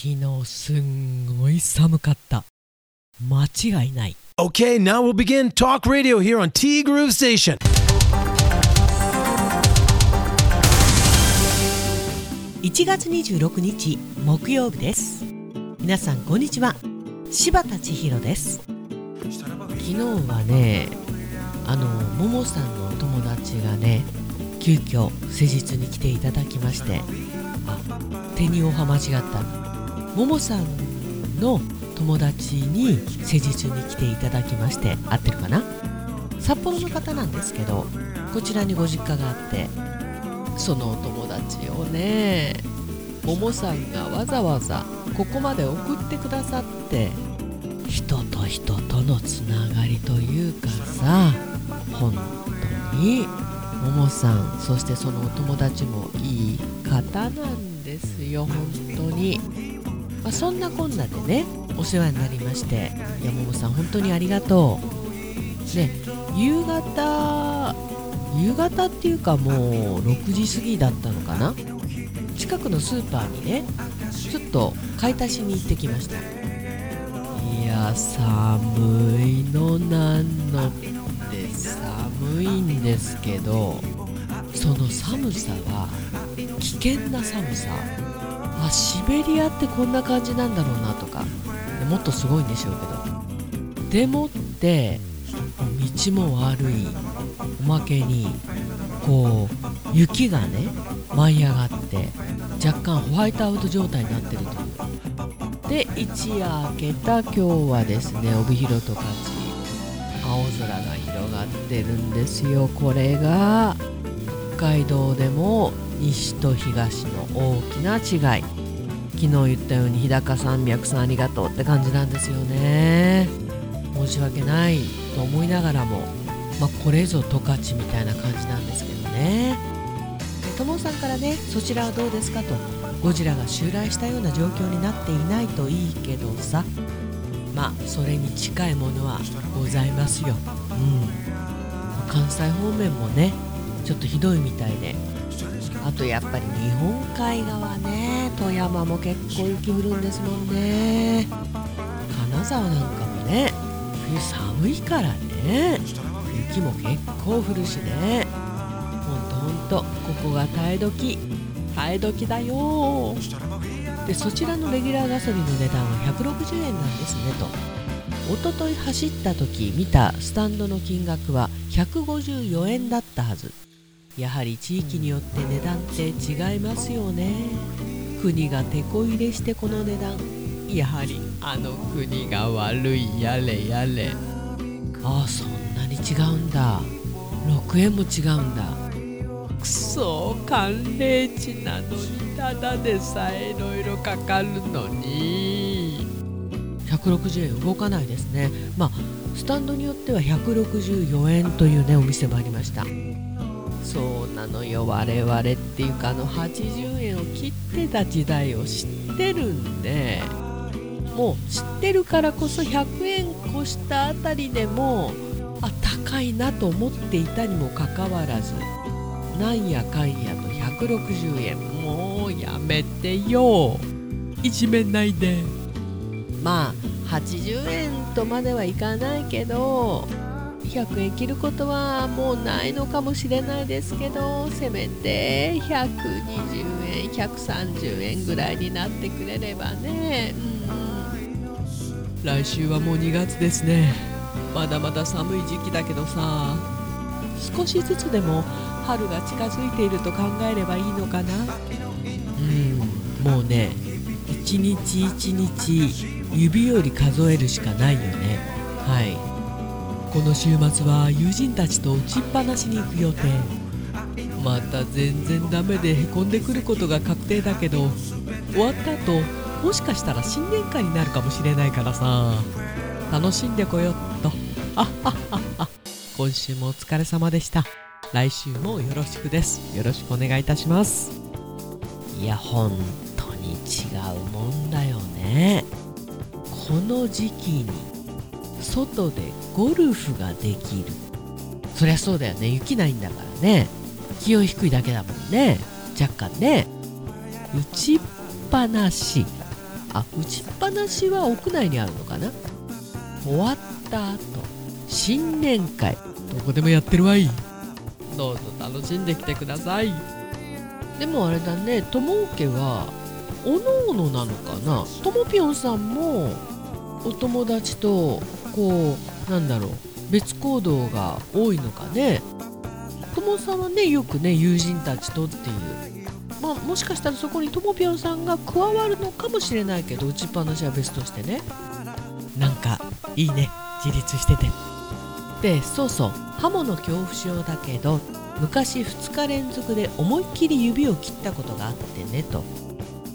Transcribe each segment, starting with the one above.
昨日すんごい寒かった。間違いない。Okay, now we'll begin talk radio here on T Groove Station. 1月26日木曜日です。皆さんこんにちは。柴田千尋です。昨日はねあのももさんのお友達がね急遽施術に来ていただきましてあ手におは間違ったももさんの友達に施術に来ていただきまして合ってるかな？札幌の方なんですけどこちらにご実家があってそのお友達をねももさんがわざわざここまで送ってくださって人と人とのつながりというかさ本当にももさんそしてそのお友達もいい方なんですよ本当に、まあ、そんなこんなでねお世話になりましていやももさん本当にありがとう。ね夕方夕方っていうかもう6時過ぎだったのかな？近くのスーパーにねちょっと買い足しに行ってきました。いや寒いのなんのって寒いんですけどその寒さは危険な寒さ。あシベリアってこんな感じなんだろうなとか。もっとすごいんでしょうけど。でもって道も悪いおまけにこう雪がね舞い上がって若干ホワイトアウト状態になってるという。で一夜明けた今日はですね帯広とかち青空が広がってるんですよ。これが北海道でも西と東の大きな違い。昨日言ったように日高山脈さんありがとうって感じなんですよね。申し訳ないと思いながらも、まあ、これぞ十勝みたいな感じなんですけどね。ともさんからねそちらはどうですかとゴジラが襲来したような状況になっていないといいけどさ。まあそれに近いものはございますよ。うん。関西方面もねちょっとひどいみたいであとやっぱり日本海側ね富山も結構雪降るんですもんね。金沢なんかもね冬寒いからね雪も結構降るしね。ほんとほんとここが耐え時耐え時だよ。でそちらのレギュラーガソリンの値段は160円なんですねと。一昨日走った時見たスタンドの金額は154円だったはず。やはり地域によって値段って違いますよね。国が手こ入れしてこの値段。やはりあの国が悪い。やれやれ。ああそんなに違うんだ。6円も違うんだ。くそ寒冷地なのにただでさえいろいろかかるのに。160円動かないですね。まあスタンドによっては164円というねお店もありました。そうなのよ。我々っていうかあの80円を切ってた時代を知ってるんでもう知ってるからこそ100円越したあたりでもあ高いなと思っていたにもかかわらずなんやかんやと160円もうやめてよ。いじめないで。まあ80円とまではいかないけど100円切ることはもうないのかもしれないですけどせめて120円130円ぐらいになってくれればね、うん、来週はもう2月ですね。まだまだ寒い時期だけどさ。少しずつでも春が近づいていると考えればいいのかな。うん。もうね一日一日指より数えるしかないよね。はいこの週末は友人たちと打ちっぱなしに行く予定。また全然ダメでへこんでくることが確定だけど終わった後もしかしたら新年会になるかもしれないからさ。楽しんでこよっと。あっはっはっは今週もお疲れ様でした。来週もよろしくです。よろしくお願いいたします。いや本当に違うもんだよね。この時期に外でゴルフができる。そりゃそうだよね。雪ないんだからね。気温低いだけだもんね。若干ね。打ちっぱなし。あ打ちっぱなしは屋内にあるのかな？終わった後。新年会。どこでもやってるわい。どうぞ楽しんできてください。でもあれだね。とも家はおのおのなのかな？ともぴょんさんもお友達とこうなんだろう別行動が多いのかね。ともさんはねよくね友人たちとっていう。まあもしかしたらそこにともぴょんさんが加わるのかもしれないけど打ちっぱなしは別としてね。なんかいいね。自立してて。でそうそう。刃物恐怖症だけど昔2日連続で思いっきり指を切ったことがあってねと。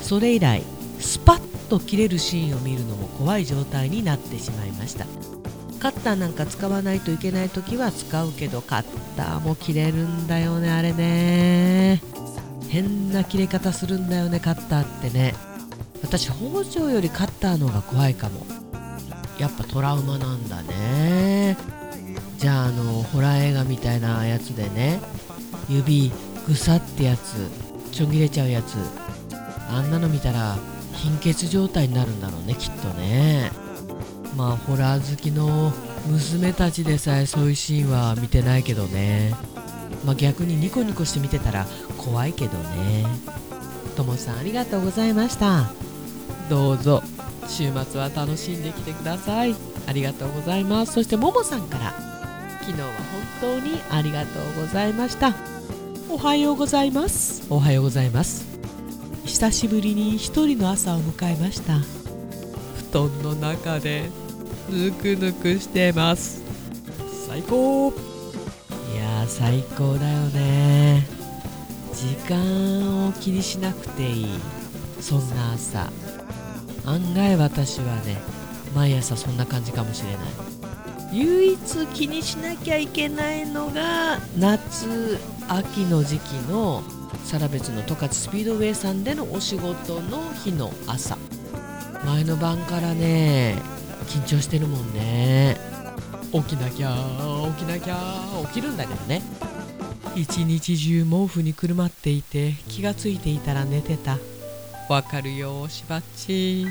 それ以来スパッと切れるシーンを見るのも怖い状態になってしまいました。カッターなんか使わないといけない時は使うけどカッターも切れるんだよねあれね。変な切れ方するんだよねカッターってね。私包丁よりカッターの方が怖いかも。やっぱトラウマなんだね。じゃああのホラー映画みたいなやつでね。指ぐさってやつちょん切れちゃうやつ。あんなの見たら貧血状態になるんだろうねきっとね。まあホラー好きの娘たちでさえそういうシーンは見てないけどね。まあ逆にニコニコして見てたら怖いけどね。ともさんありがとうございました。どうぞ週末は楽しんできてください。ありがとうございます。そしてももさんから昨日は本当にありがとうございました。おはようございます。おはようございます。久しぶりに一人の朝を迎えました。布団の中でぬくぬくしてます。最高。いやー最高だよね。時間を気にしなくていい。そんな朝。案外私はね毎朝そんな感じかもしれない唯一気にしなきゃいけないのが夏秋の時期のサラベツの十勝スピードウェイさんでのお仕事の日の朝。前の晩からね緊張してるもんね。起きなきゃ起きなきゃ起きるんだけどね。一日中毛布にくるまっていて気がついていたら寝てた。わかるよしばっち。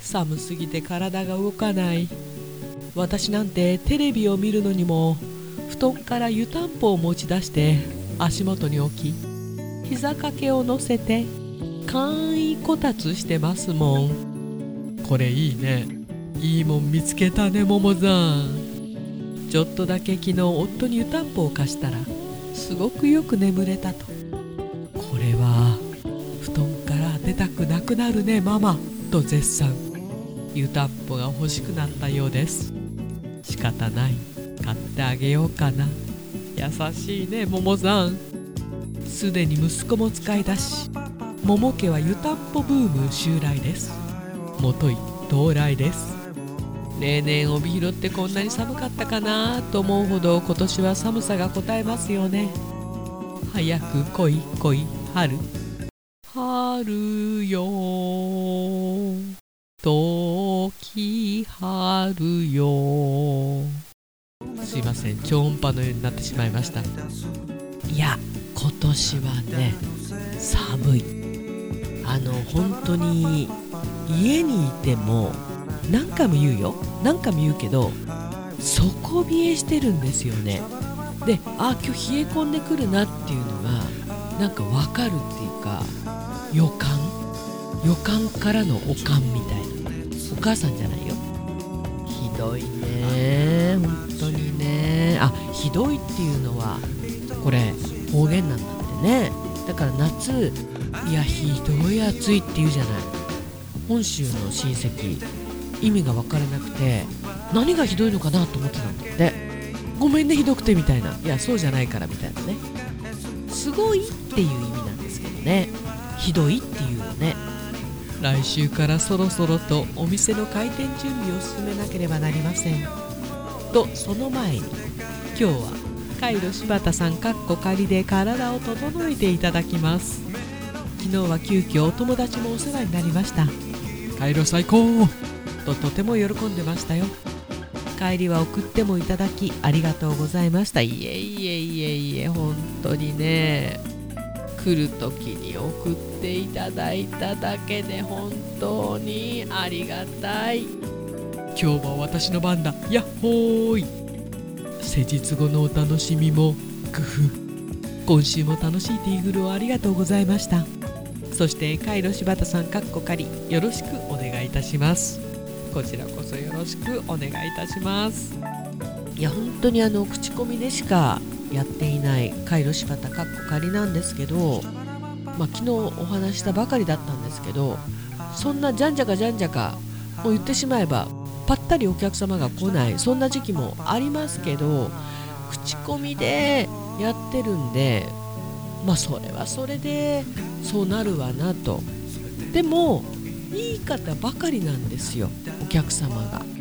寒すぎて体が動かない。私なんてテレビを見るのにも布団から湯たんぽを持ち出して足元に置き膝掛けを乗せて簡易こたつしてますもん。これいいね。いいもん見つけたねももさん。ちょっとだけ昨日夫に湯たんぽを貸したらすごくよく眠れたと。これは布団から出たくなくなるねママ。と絶賛。湯たんぽが欲しくなったようです仕方ない。買ってあげようかな。優しいねももさん。すでに息子も使い出し桃家は湯たんぽブーム襲来です。もとい到来です。例年帯広ってこんなに寒かったかなと思うほど今年は寒さがこたえますよね。早く来い来い春。春よ。時春よすいません超音波のようになってしまいました。いや今年はね寒い。あの本当に家にいても何回も言うよ。何回も言うけど底冷えしてるんですよね。であ今日冷え込んでくるなっていうのがなんかわかるっていうか予感？予感からのおかんみたいな。お母さんじゃないよ。ひどいね本当にねあひどいっていうのはこれ方言なんだってね。だから夏いやひどい暑いって言うじゃない。本州の親戚。意味が分からなくて何がひどいのかなと思ってたんだって。ごめんねひどくてみたいな。いやそうじゃないからみたいなね。すごいっていう意味なんですけどね。ひどいっていうのね。来週からそろそろとお店の開店準備を進めなければなりません。とその前に今日はカイロ柴田さんかっこ仮で体を整えていただきます。昨日は急遽お友達もお世話になりました。カイロ最高。ととても喜んでましたよ。帰りは送ってもいただきありがとうございました。いえいえいえいえ本当にね来る時に送っていただいただけで本当にありがたい。今日は私の番だ。やっほーい。施術後のお楽しみも工夫。今週も楽しいティーグルをありがとうございました。そしてカイロ柴田さんかっこかりよろしくお願いいたします。こちらこそよろしくお願いいたします。いや本当にあの口コミでしかやっていないカイロ柴田かっこ仮なんですけど、まあ、昨日お話したばかりだったんですけどそんなじゃんじゃかじゃんじゃかもう言ってしまえばぱったりお客様が来ないそんな時期もありますけど口コミでやってるんでまあそれはそれでそうなるわなと。でもいい方ばかりなんですよお客様が。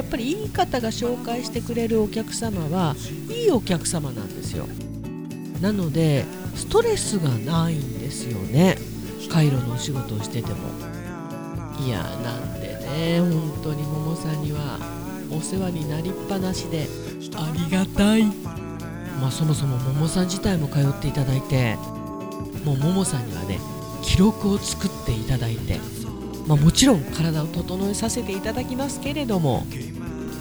やっぱりいい方が紹介してくれるお客様はいいお客様なんですよ。なのでストレスがないんですよね。カイロのお仕事をしてても。いやなんでね。本当にももさんにはお世話になりっぱなしでありがたい。まあそもそもももさん自体も通っていただいてもうももさんにはね記録を作っていただいてまあ、もちろん体を整えさせていただきますけれども、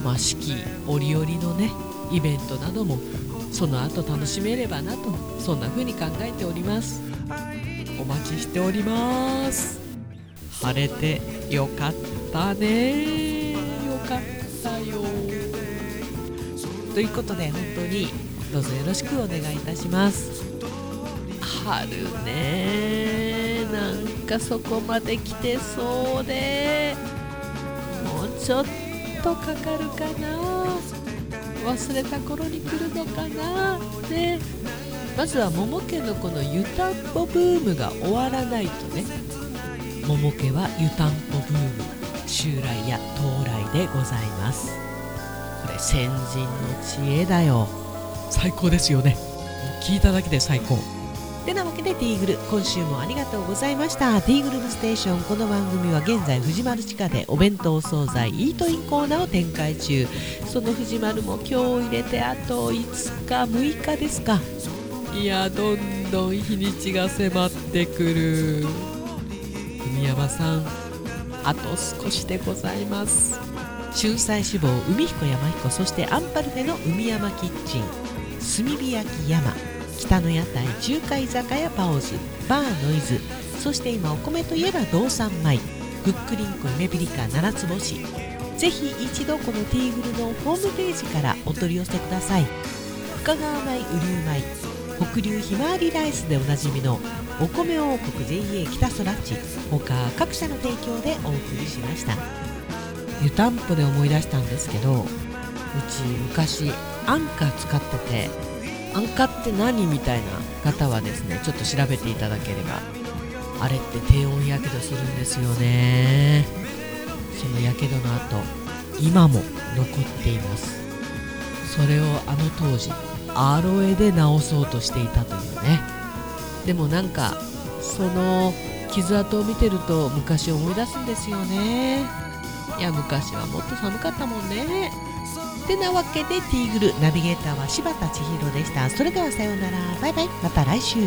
まあ、四季折々のねイベントなどもその後楽しめればなとそんな風に考えております。お待ちしております。晴れてよかったね。よかったよ。ということで本当にどうぞよろしくお願いいたします。春ね。なんかそこまで来てそうで。もうちょっととかかるかな。忘れた頃に来るのかな。ね。まずは桃家のこの湯たんぽブームが終わらないとね。桃家は湯たんぽブーム襲来や到来でございます。これ先人の知恵だよ。最高ですよね。聞いただけで最高。てなわけでティーグル今週もありがとうございました。ティーグルブステーションこの番組は現在藤丸地下でお弁当惣菜イートインコーナーを展開中。その藤丸も今日入れてあと5日6日ですか。いやどんどん日にちが迫ってくる。海山さんあと少しでございます。春菜志望海彦山彦そしてアンパルフェの海山キッチン炭火焼き山。北の屋台中華居酒屋パオズバーノイズそして今お米といえば道産米ふっくりんこ夢ピリカ七つ星。ぜひ一度このティーグルのホームページからお取り寄せください。深川米雨竜米北流ひまわりライスでおなじみのお米王国 JA 北そらち。他各社の提供でお送りしました。湯たんぽで思い出したんですけどうち昔アンカー使ってて安価って何みたいな方はですねちょっと調べていただければあれって低温やけどするんですよね。そのやけどの後今も残っています。それをあの当時アロエで治そうとしていたというね。でもなんかその傷跡を見てると昔思い出すんですよね。いや昔はもっと寒かったもんね。てなわけでティーグルナビゲーターは柴田千尋でした。それではさようなら。バイバイ。また来週。